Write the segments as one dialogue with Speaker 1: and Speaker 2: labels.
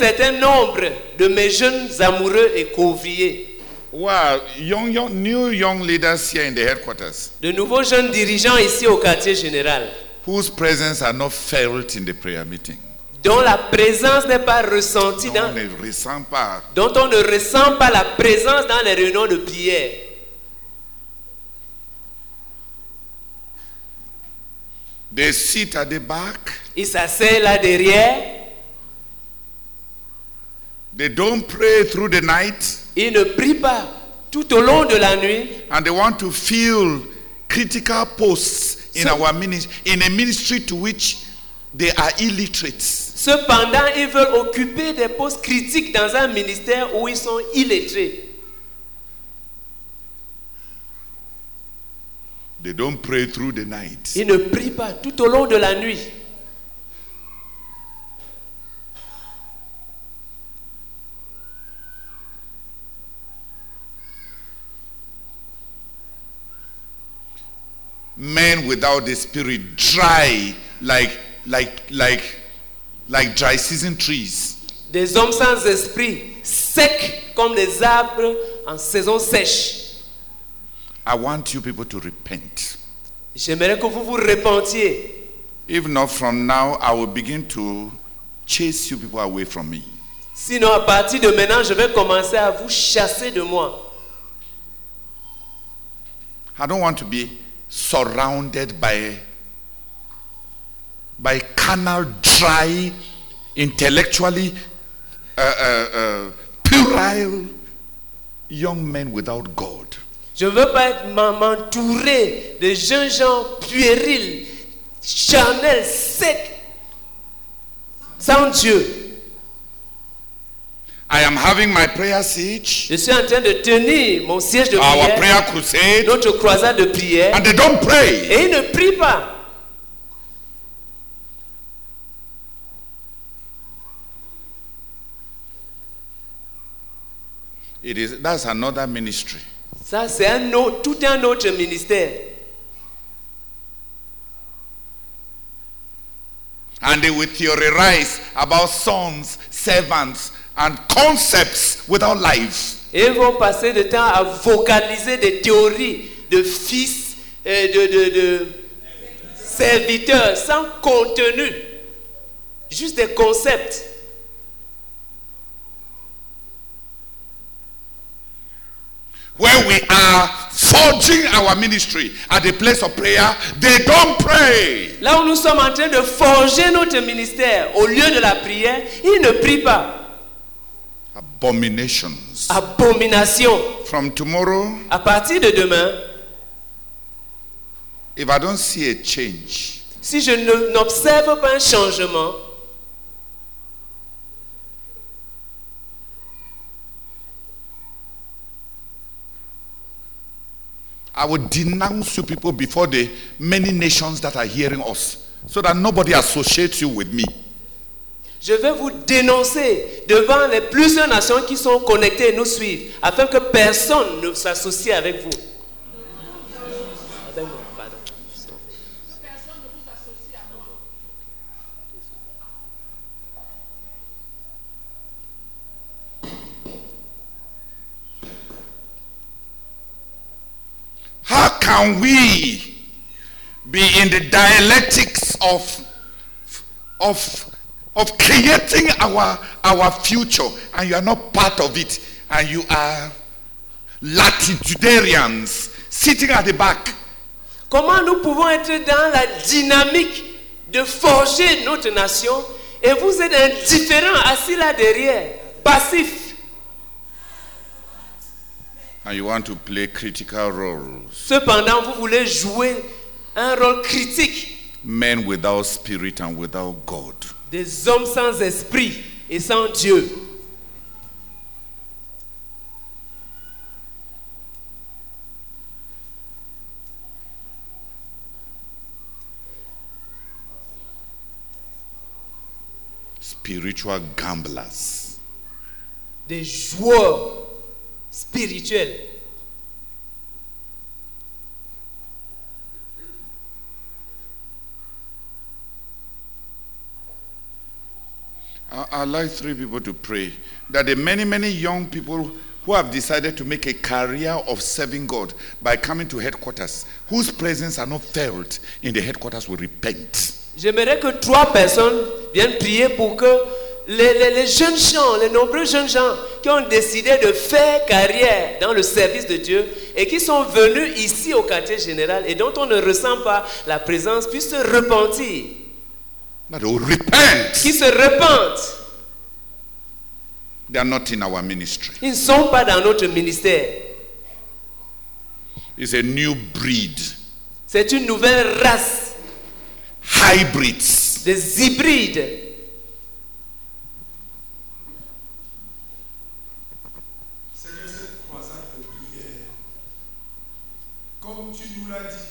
Speaker 1: certain nombre de mes jeunes amoureux et conviés,
Speaker 2: Well, young, young, new young leaders here in the headquarters
Speaker 1: de nouveaux jeunes dirigeants ici au quartier général,
Speaker 2: whose presence are not felt in the prayer meeting.
Speaker 1: dont la présence n'est pas ressentie
Speaker 2: On
Speaker 1: dans,
Speaker 2: ne ressent pas.
Speaker 1: dont on ne ressent pas la présence dans les réunions de prière.
Speaker 2: They sit at the back.
Speaker 1: Ils s'asseyent là derrière,
Speaker 2: They don't pray through the night.
Speaker 1: ils ne prient pas tout au long de la nuit.
Speaker 2: And they want to fill critical posts in our ministry, in a ministry to which they are illiterate.
Speaker 1: Cependant, ils veulent occuper des postes critiques dans un ministère où ils sont illettrés.
Speaker 2: They don't pray through the night.
Speaker 1: Ils ne prient pas tout au long de la nuit.
Speaker 2: Without the spirit dry like like like like dry season trees.
Speaker 1: Des hommes sans esprit, secs comme des arbres en saison sèche.
Speaker 2: I want you people to repent.
Speaker 1: J'aimerais que vous vous repentiez.
Speaker 2: If not from now, I will begin to chase you people away from me.
Speaker 1: Sinon, à partir de maintenant, je vais commencer à vous chasser de moi.
Speaker 2: I don't want to be surrounded by by carnal, dry, intellectually uh, uh, uh, puerile young men without God.
Speaker 1: Je ne veux pas m'entourer de jeunes gens puérils, charnels, secs, sans Dieu.
Speaker 2: I am having my prayer siege,
Speaker 1: Je suis en train de tenir mon siège de
Speaker 2: our
Speaker 1: prière,
Speaker 2: prayer crusade,
Speaker 1: notre croisade de prière,
Speaker 2: and they don't pray.
Speaker 1: et ils ne prient pas.
Speaker 2: It is that's another ministry.
Speaker 1: Ça, c'est un autre, tout un autre ministère.
Speaker 2: And they will theorize about sons, servants, and concepts without life.
Speaker 1: Et ils vont passer le temps à vocaliser des théories de fils, euh, de, de, de serviteurs, sans contenu. Juste des concepts.
Speaker 2: When we are forging our ministry at the place of prayer, they don't pray.
Speaker 1: Là où nous sommes en train de forger notre ministère au lieu de la prière, ils ne prient pas.
Speaker 2: Abominations.
Speaker 1: Abomination.
Speaker 2: From tomorrow,
Speaker 1: À partir de demain,
Speaker 2: if I don't see a change,
Speaker 1: si je n'observe pas un changement,
Speaker 2: I will denounce you people before the many nations that are hearing us so that nobody associates you with me.
Speaker 1: Je vais vous dénoncer devant les plusieurs nations qui sont connectées et nous suivent, afin que personne ne s'associe avec vous.
Speaker 2: How can we be in the dialectics of of of creating our our future and you are not part of it and you are latitudinarians sitting at the back.
Speaker 1: Comment nous pouvons être dans la dynamique de forger notre nation et vous êtes indifférents assis là derrière, passifs.
Speaker 2: and you want to play critical roles.
Speaker 1: Cependant, vous voulez jouer un rôle critique.
Speaker 2: Men without spirit and without god
Speaker 1: des hommes sans esprit et sans Dieu.
Speaker 2: spiritual gamblers
Speaker 1: Des joueurs spirituels.
Speaker 2: I'd like three people to pray that the many, many young people who have decided to make a career of serving God by coming to headquarters, whose presence are not felt in the headquarters, will repent.
Speaker 1: J'aimerais que trois personnes viennent prier pour que les- les jeunes gens, les nombreux jeunes gens qui ont décidé de faire carrière dans le service de Dieu et qui sont venus ici au quartier général et dont on ne ressent pas la présence puissent se repentir,
Speaker 2: That they will repent.
Speaker 1: Qui se repentent.
Speaker 2: They are not in our ministry.
Speaker 1: Ils ne sont pas dans notre ministère.
Speaker 2: It's a new breed,
Speaker 1: C'est une nouvelle race,
Speaker 2: hybrids.
Speaker 1: des hybrides.
Speaker 3: Seigneur, cette croisade de prière, comme tu nous l'as dit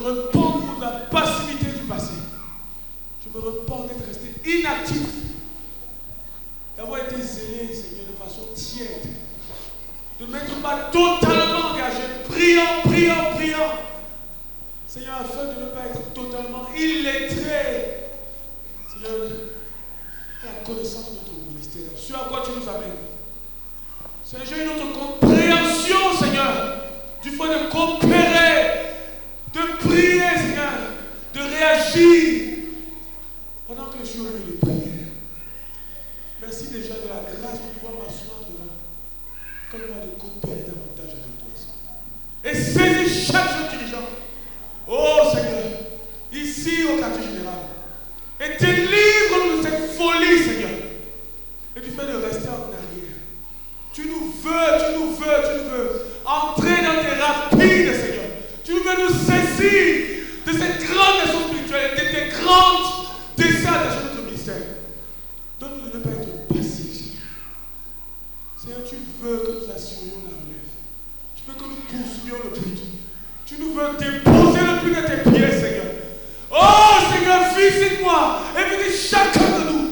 Speaker 3: me repens pour la passivité du passé. Je me repens d'être resté inactif, d'avoir été zélé, Seigneur, de façon tiède, de ne m'être pas totalement engagé, priant, priant, priant. Seigneur, afin de ne pas être totalement illettré, Seigneur, à la connaissance de ton ministère, ce à quoi tu nous amènes. Seigneur, j'ai une autre compréhension, Seigneur, du fait de coopérer, de pendant que je suis au lieu de. Merci déjà de la grâce de pouvoir m'asseoir devant. Comme-moi de coopérer davantage avec toi. Et saisis chaque dirigeant. Oh Seigneur, ici au quartier général. Et délivre-nous de cette folie, Seigneur. Et du fait de rester en arrière. Tu nous veux, tu nous veux, veux déposer le plus de tes pieds, Seigneur. Oh Seigneur, visite-moi et visite chacun de nous.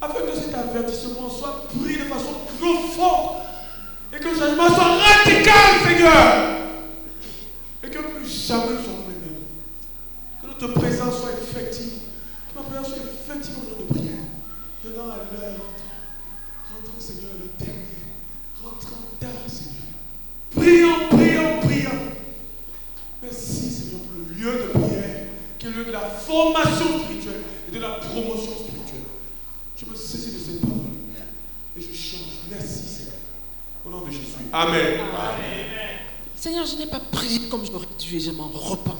Speaker 3: Afin que cet avertissement soit pris de façon profonde et que le changement soit radical, Seigneur. Et que plus jamais nous soyons les mêmes. Que notre présence soit effective. Que ma présence soit effective au nom de prière. Donnant à l'heure, rentrons, rentrons, Seigneur, le dernier. Rentrons tard, Seigneur. Prions, prions, prions. Merci, Seigneur, pour le lieu de prière, qui est le lieu de la formation spirituelle et de la promotion spirituelle. Je me saisis de cette parole et je change. Merci, Seigneur. Au nom de Jésus. Amen.
Speaker 4: Je n'ai pas prié comme j'aurais dû et je m'en repens.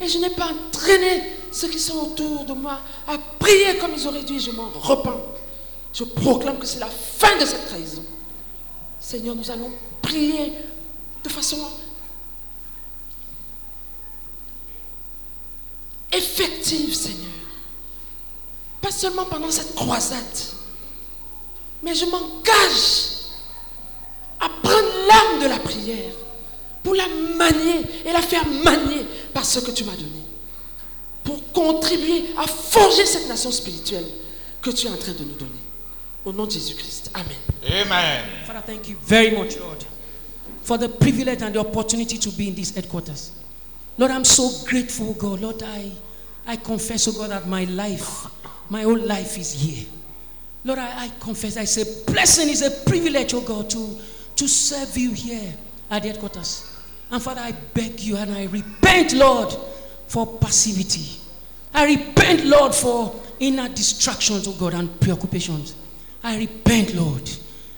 Speaker 4: Et je n'ai pas entraîné ceux qui sont autour de moi à prier comme ils auraient dû et je m'en repens. Je proclame que c'est la fin de cette trahison. Seigneur, nous allons prier de façon effective, Seigneur. Pas seulement pendant cette croisade, mais je m'engage à prendre l'âme de la prière pour la manier et la faire manier par ce que tu m'as donné. Pour contribuer à forger cette nation spirituelle que tu es en train de nous donner. Au nom de Jésus-Christ. Amen.
Speaker 2: Amen.
Speaker 5: Father, thank you very much, Lord, for the privilege and the opportunity to be in this headquarters. Lord, I'm so grateful, God. Lord, I, I confess, oh God, that my life, my whole life is here. Lord, I, I confess, I say, blessing is a privilege, oh God, to, to serve you here at the headquarters. And Father, I beg you and I repent, Lord, for passivity. I repent, Lord, for inner distractions, oh God, and preoccupations. I repent, Lord.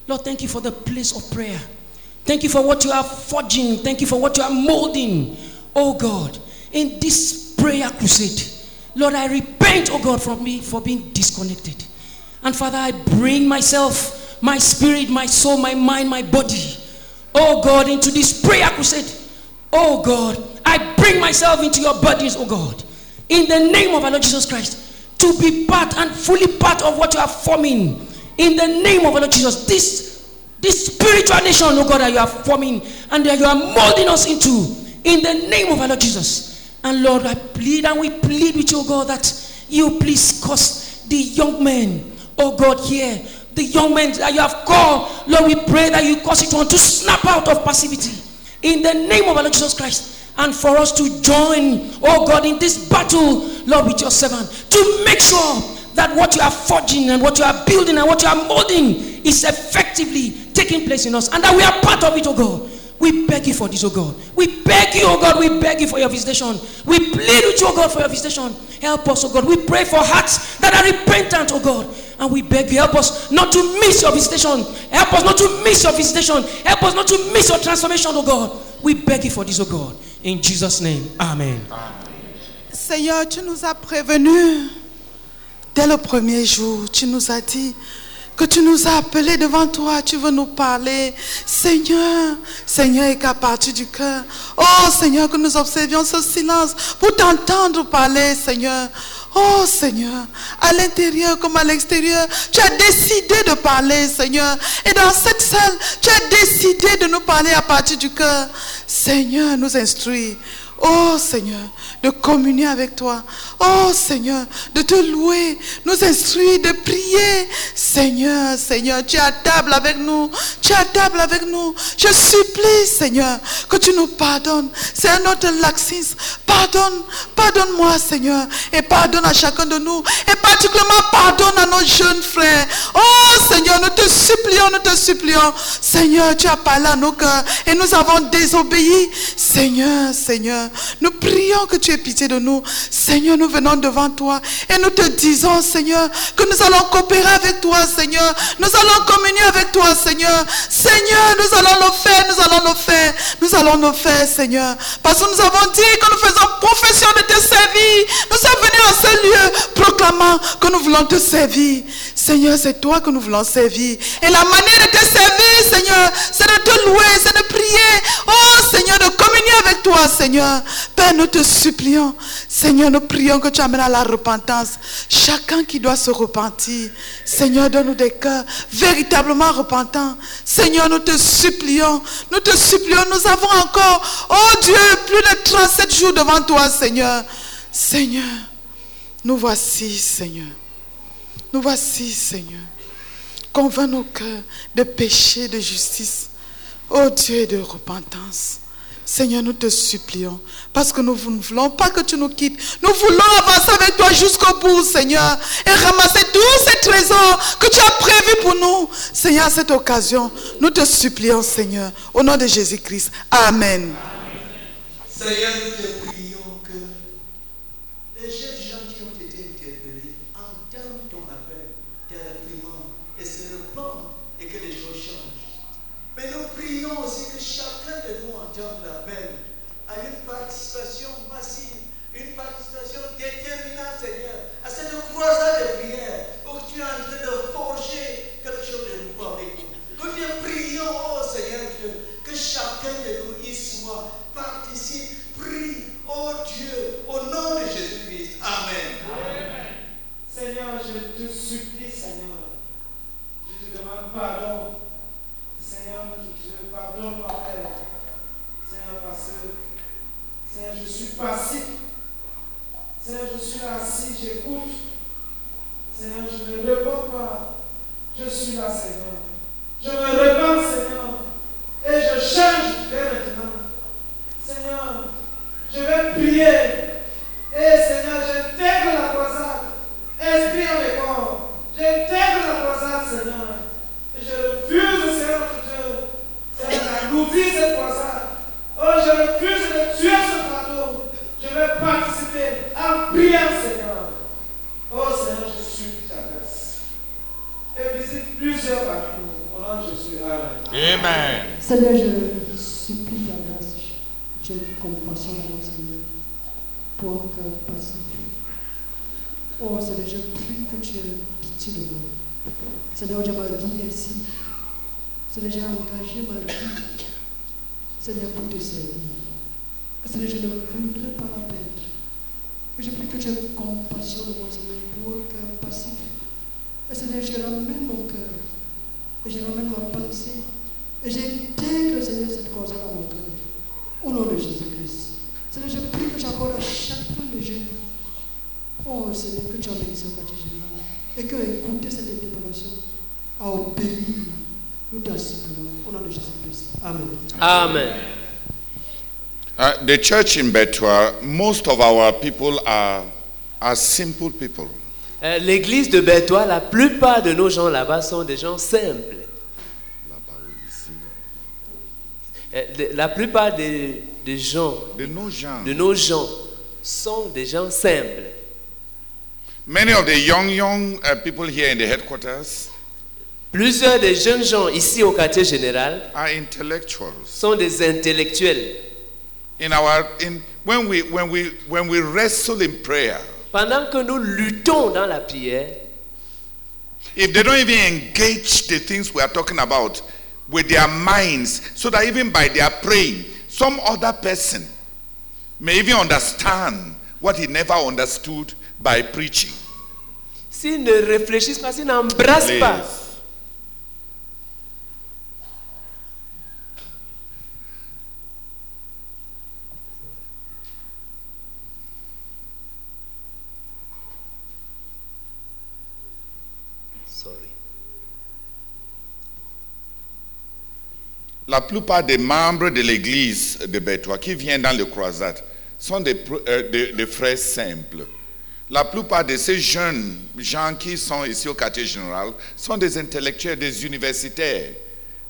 Speaker 5: Lord, thank you for the place of prayer. Thank you for what you are forging. Thank you for what you are molding, oh God, in this prayer crusade. Lord, I repent, oh God, from me for being disconnected. And Father, I bring myself, my spirit, my soul, my mind, my body, oh God, into this prayer crusade. Oh God, I bring myself into your bodies, oh God, in the name of our Lord Jesus Christ, to be part and fully part of what you are forming. In the name of our Lord Jesus, this, this spiritual nation, oh God, that you are forming and that you are molding us into, in the name of our Lord Jesus. And Lord, I plead and we plead with you, oh God, that you please cause the young men, oh God, here, the young men that you have called, Lord, we pray that you cause it one to snap out of passivity in the name of our Lord Jesus Christ. And for us to join, oh God, in this battle, Lord, with your servant, to make sure that what you are forging and what you are building and what you are molding is effectively taking place in us, and that we are part of it, oh God. We beg you for this, oh God. We beg you, oh God. We beg you for your visitation. We plead with you, oh God, for your visitation. Help us, oh God. We pray for hearts that are repentant, oh God. And we beg you, help us not to miss your visitation. Help us not to miss your visitation. Help us not to miss your transformation, oh God. We beg you for this, oh God. In Jesus' name, Amen.
Speaker 6: Seigneur, tu nous as prévenus dès le premier jour. Tu nous as dit que tu nous as appelés devant toi. Tu veux nous parler. Seigneur, Seigneur, et qu'à partir du cœur, oh Seigneur, que nous observions ce silence pour t'entendre parler, Seigneur. Oh Seigneur, à l'intérieur comme à l'extérieur, tu as décidé de parler, Seigneur. Et dans cette salle, tu as décidé de nous parler à partir du cœur. Seigneur, nous instruis. Oh Seigneur, de communier avec toi. Oh Seigneur, de te louer, nous instruire, de prier. Seigneur, Seigneur, tu es à table avec nous. Tu es à table avec nous. Je supplie, Seigneur, que tu nous pardonnes. C'est un autre laxisme. Pardonne, pardonne-moi, Seigneur. Et pardonne à chacun de nous. Et particulièrement pardonne à nos jeunes frères. Oh Seigneur, nous te supplions, nous te supplions. Seigneur, tu as parlé à nos cœurs et nous avons désobéi. Seigneur, Seigneur, nous prions que tu pitié de nous. Seigneur, nous venons devant toi et nous te disons, Seigneur, que nous allons coopérer avec toi, Seigneur. Nous allons communier avec toi, Seigneur. Seigneur, nous allons le faire, nous allons le faire. Nous allons le faire, Seigneur. Parce que nous avons dit que nous faisons profession de te servir. Nous sommes venus à ce lieu que nous voulons te servir. Seigneur, c'est toi que nous voulons servir. Et la manière de te servir, Seigneur, c'est de te louer, c'est de prier. Oh Seigneur, de communier avec toi, Seigneur. Père, nous te supplions. Seigneur, nous prions que tu amènes à la repentance chacun qui doit se repentir. Seigneur, donne-nous des cœurs véritablement repentants. Seigneur, nous te supplions. Nous te supplions. Nous avons encore, oh Dieu, plus de 37 jours devant toi, Seigneur. Seigneur, nous voici, Seigneur. Nous voici, Seigneur. Convainc nos cœurs de péché, de justice. Oh Dieu, de repentance. Seigneur, nous te supplions, parce que nous ne voulons pas que tu nous quittes. Nous voulons avancer avec toi jusqu'au bout, Seigneur, et ramasser tous ces trésors que tu as prévus pour nous. Seigneur, à cette occasion, nous te supplions, Seigneur, au nom de Jésus-Christ. Amen.
Speaker 7: Seigneur, nous te prions que les jeunes gens qui ont été interpellés entendent ton appel, tes réprimandes et se répandent et que les choses changent. Mais nous prions aussi que chacun de nous entende l'appel à une participation massive, une participation déterminante, Seigneur, à cette croisade de prière où tu es en train de forger quelque chose de nouveau avec nous. Nous te prions, oh Seigneur Dieu, que chacun de nous y soit, participe, prie, oh Dieu, au nom de Jésus-Christ. Amen.
Speaker 8: Seigneur, je te supplie, Seigneur. Je te demande pardon. Seigneur, je pardonne, mon Père. Seigneur, parce que, Seigneur, je suis passif. Seigneur, je suis assis, j'écoute. Seigneur, je ne réponds pas. Je suis là, Seigneur. Je me répands, Seigneur. Et je change dès maintenant. Seigneur, je vais prier. Et Seigneur, j'intègre la croisade. Esprit avec corps. J'intègre la croisade, Seigneur. Et je refuse, Seigneur notre Dieu, Seigneur, d'alourdir cette croisade. Oh, je refuse de tuer ce fardeau. Je vais participer en priant, Seigneur. Oh, Seigneur, je supplie ta grâce. Et visite plusieurs parmi nous. Au nom de Jésus. Amen.
Speaker 2: Amen.
Speaker 9: Seigneur, je supplie ta grâce. J'ai compassion de moi, Seigneur, pour un cœur passif. Oh Seigneur, je prie que tu aies pitié de moi. Seigneur, j'ai ma vie ici. Seigneur, j'ai engagé ma vie. Seigneur, pour te servir. Seigneur, je ne voudrais pas la perdre. Je prie que tu aies compassion de moi, Seigneur, pour un cœur passif. Seigneur, je ramène mon cœur. Je ramène ma pensée. Et j'intègre, Seigneur, cette cause dans mon cœur. Au nom de Jésus-Christ. Seigneur, je prie que j'accorde à chacun de jeunes. Oh Seigneur, que tu as béni au quartier général. Et que écouter cette interpellation à obéir. Nous t'en supplions. Au nom de Jésus-Christ. Amen.
Speaker 1: Amen.
Speaker 2: Uh, the church in Betua, most of our people are, are simple people.
Speaker 1: Euh, L'église de Bertois, la plupart de nos gens là-bas sont des gens simples. Euh, de- La plupart des, des gens,
Speaker 2: De nos gens.
Speaker 1: de nos gens, sont des gens simples.
Speaker 2: Many of the young, young uh, people here in the headquarters
Speaker 1: Plusieurs des jeunes gens ici au quartier général
Speaker 2: are intellectuals.
Speaker 1: sont des intellectuels.
Speaker 2: In our, in, when, we, when, we, when we wrestle in prayer,
Speaker 1: Pendant que nous luttons dans la prière,
Speaker 2: if they don't even engage the things we are talking about with their minds, so that even by their praying, some other person may even understand what he never understood by preaching.
Speaker 1: s'ils ne réfléchissent pas, s'ils n'embrassent pas,
Speaker 2: La plupart des membres de l'église de Bétois qui viennent dans le croisade sont euh, des frères simples. La plupart de ces jeunes gens qui sont ici au quartier général sont des intellectuels, des universitaires.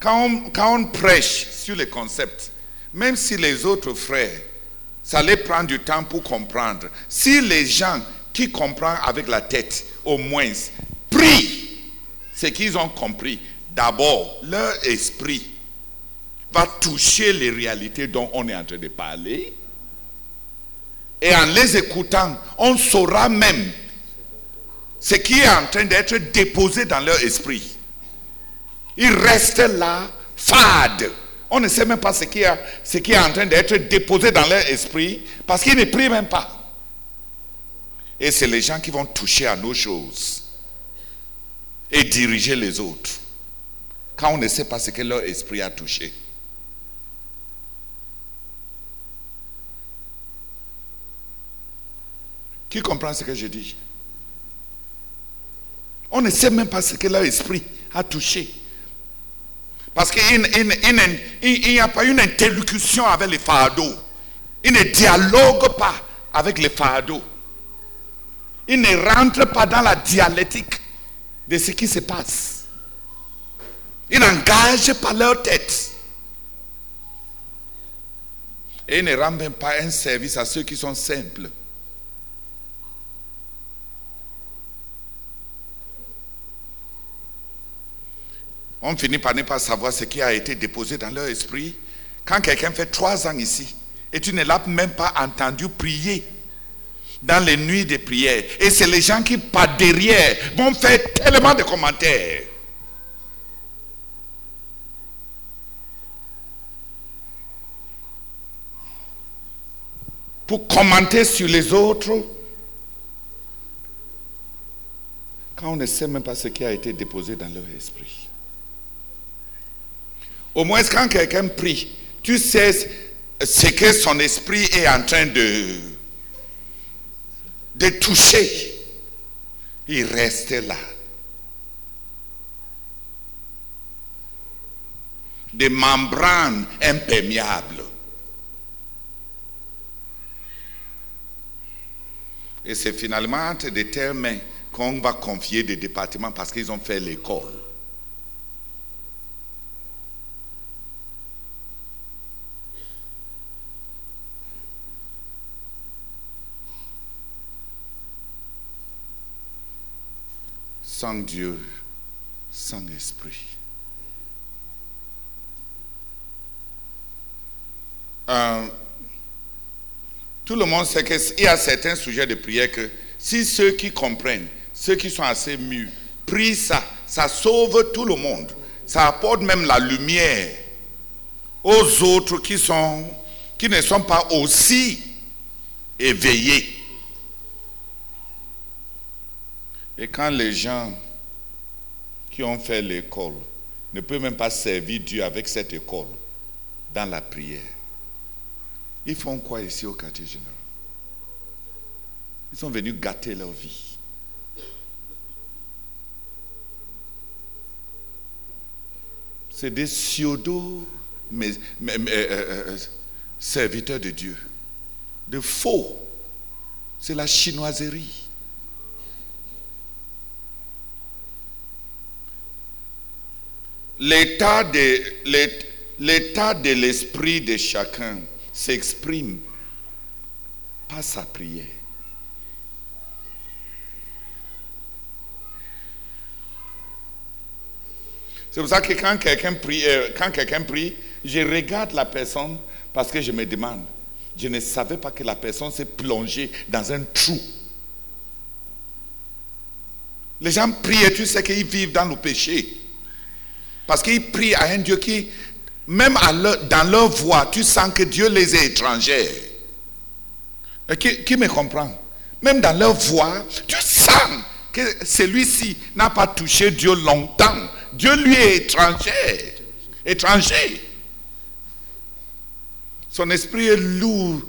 Speaker 2: Quand on, quand on prêche sur les concepts, même si les autres frères, ça les prend du temps pour comprendre. Si les gens qui comprennent avec la tête, au moins, prient ce qu'ils ont compris, d'abord, leur esprit toucher les réalités dont on est en train de parler. Et en les écoutant, on saura même ce qui est en train d'être déposé dans leur esprit. Ils restent là, fades, On ne sait même pas ce qui, a, ce qui est en train d'être déposé dans leur esprit parce qu'ils ne prient même pas. Et c'est les gens qui vont toucher à nos choses et diriger les autres quand on ne sait pas ce que leur esprit a touché. Qui comprend ce que je dis? On ne sait même pas ce que leur esprit a touché. Parce qu'il n'y a pas une interlocution avec les fardeaux. Ils ne dialoguent pas avec les fardeaux. Ils ne rentrent pas dans la dialectique de ce qui se passe. Ils n'engagent pas leur tête. Et ils ne rendent même pas un service à ceux qui sont simples. On finit par ne pas savoir ce qui a été déposé dans leur esprit. Quand quelqu'un fait trois ans ici et tu ne l'as même pas entendu prier dans les nuits de prière, et c'est les gens qui, par derrière, vont faire tellement de commentaires. Pour commenter sur les autres, quand on ne sait même pas ce qui a été déposé dans leur esprit. Au moins, quand quelqu'un prie, tu sais ce que son esprit est en train de, de toucher. Il reste là. Des membranes imperméables. Et c'est finalement entre des termes qu'on va confier des départements parce qu'ils ont fait l'école. Sans Dieu, sans esprit. Euh, tout le monde sait qu'il y a certains sujets de prière que si ceux qui comprennent, ceux qui sont assez mûrs, prient ça, ça sauve tout le monde. Ça apporte même la lumière aux autres qui, sont, qui ne sont pas aussi éveillés. Et quand les gens qui ont fait l'école ne peuvent même pas servir Dieu avec cette école dans la prière, ils font quoi ici au quartier général? Ils sont venus gâter leur vie. C'est des pseudo mais, euh, euh, serviteurs de Dieu. De faux. C'est la chinoiserie. L'état de, l'esprit de chacun s'exprime par sa prière. C'est pour ça que quand quelqu'un prie, euh, quand quelqu'un prie, je regarde la personne parce que je me demande. Je ne savais pas que la personne s'est plongée dans un trou. Les gens prient et tu sais qu'ils vivent dans le péché. Parce qu'ils prient à un Dieu qui, même dans leur voix, tu sens que Dieu les est étrangers. Qui, qui me comprend? Même dans leur voix, tu sens que celui-ci n'a pas touché Dieu longtemps. Dieu lui est étranger. Étranger. Son esprit est lourd,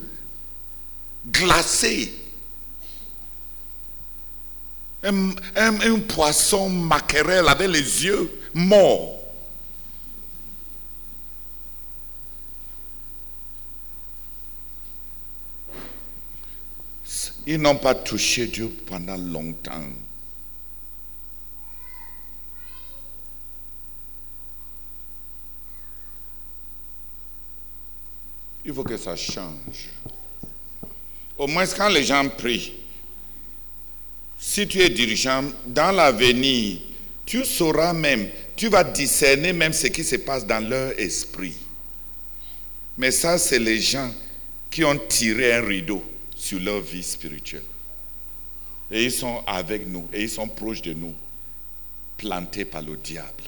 Speaker 2: glacé. Un, un poisson maquerelle avec les yeux morts. Ils n'ont pas touché Dieu pendant longtemps. Il faut que ça change. Au moins quand les gens prient, si tu es dirigeant, dans l'avenir, tu sauras même, tu vas discerner même ce qui se passe dans leur esprit. Mais ça, c'est les gens qui ont tiré un rideau sur leur vie spirituelle. Et ils sont avec nous, et ils sont proches de nous, plantés par le diable.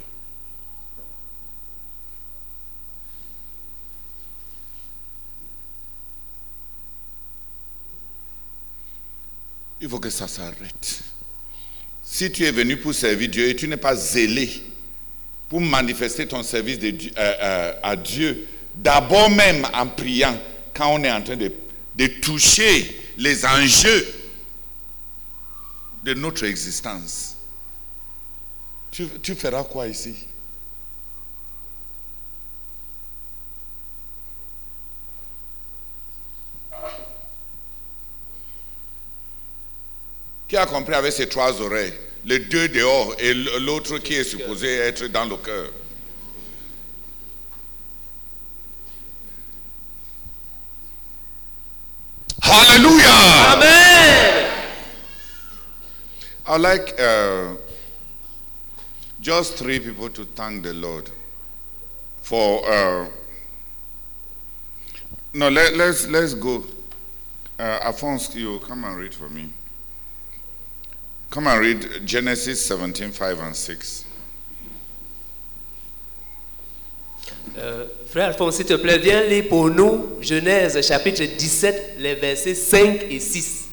Speaker 2: Il faut que ça s'arrête. Si tu es venu pour servir Dieu et tu n'es pas zélé pour manifester ton service euh, euh, à Dieu, d'abord même en priant, quand on est en train de de toucher les enjeux de notre existence, tu, feras quoi ici? Qui a compris avec ses trois oreilles? Les deux dehors et l'autre qui est supposé être dans le cœur. I'd like uh, just three people to thank the Lord for. Uh, no, let, let's let's go. Uh, Alphonse, you come and read for me. Come and read Genesis 17, 5 and 6.
Speaker 1: Euh, frère Alphonse, s'il te plaît, viens lire pour nous Genèse chapitre 17, les versets 5 et 6.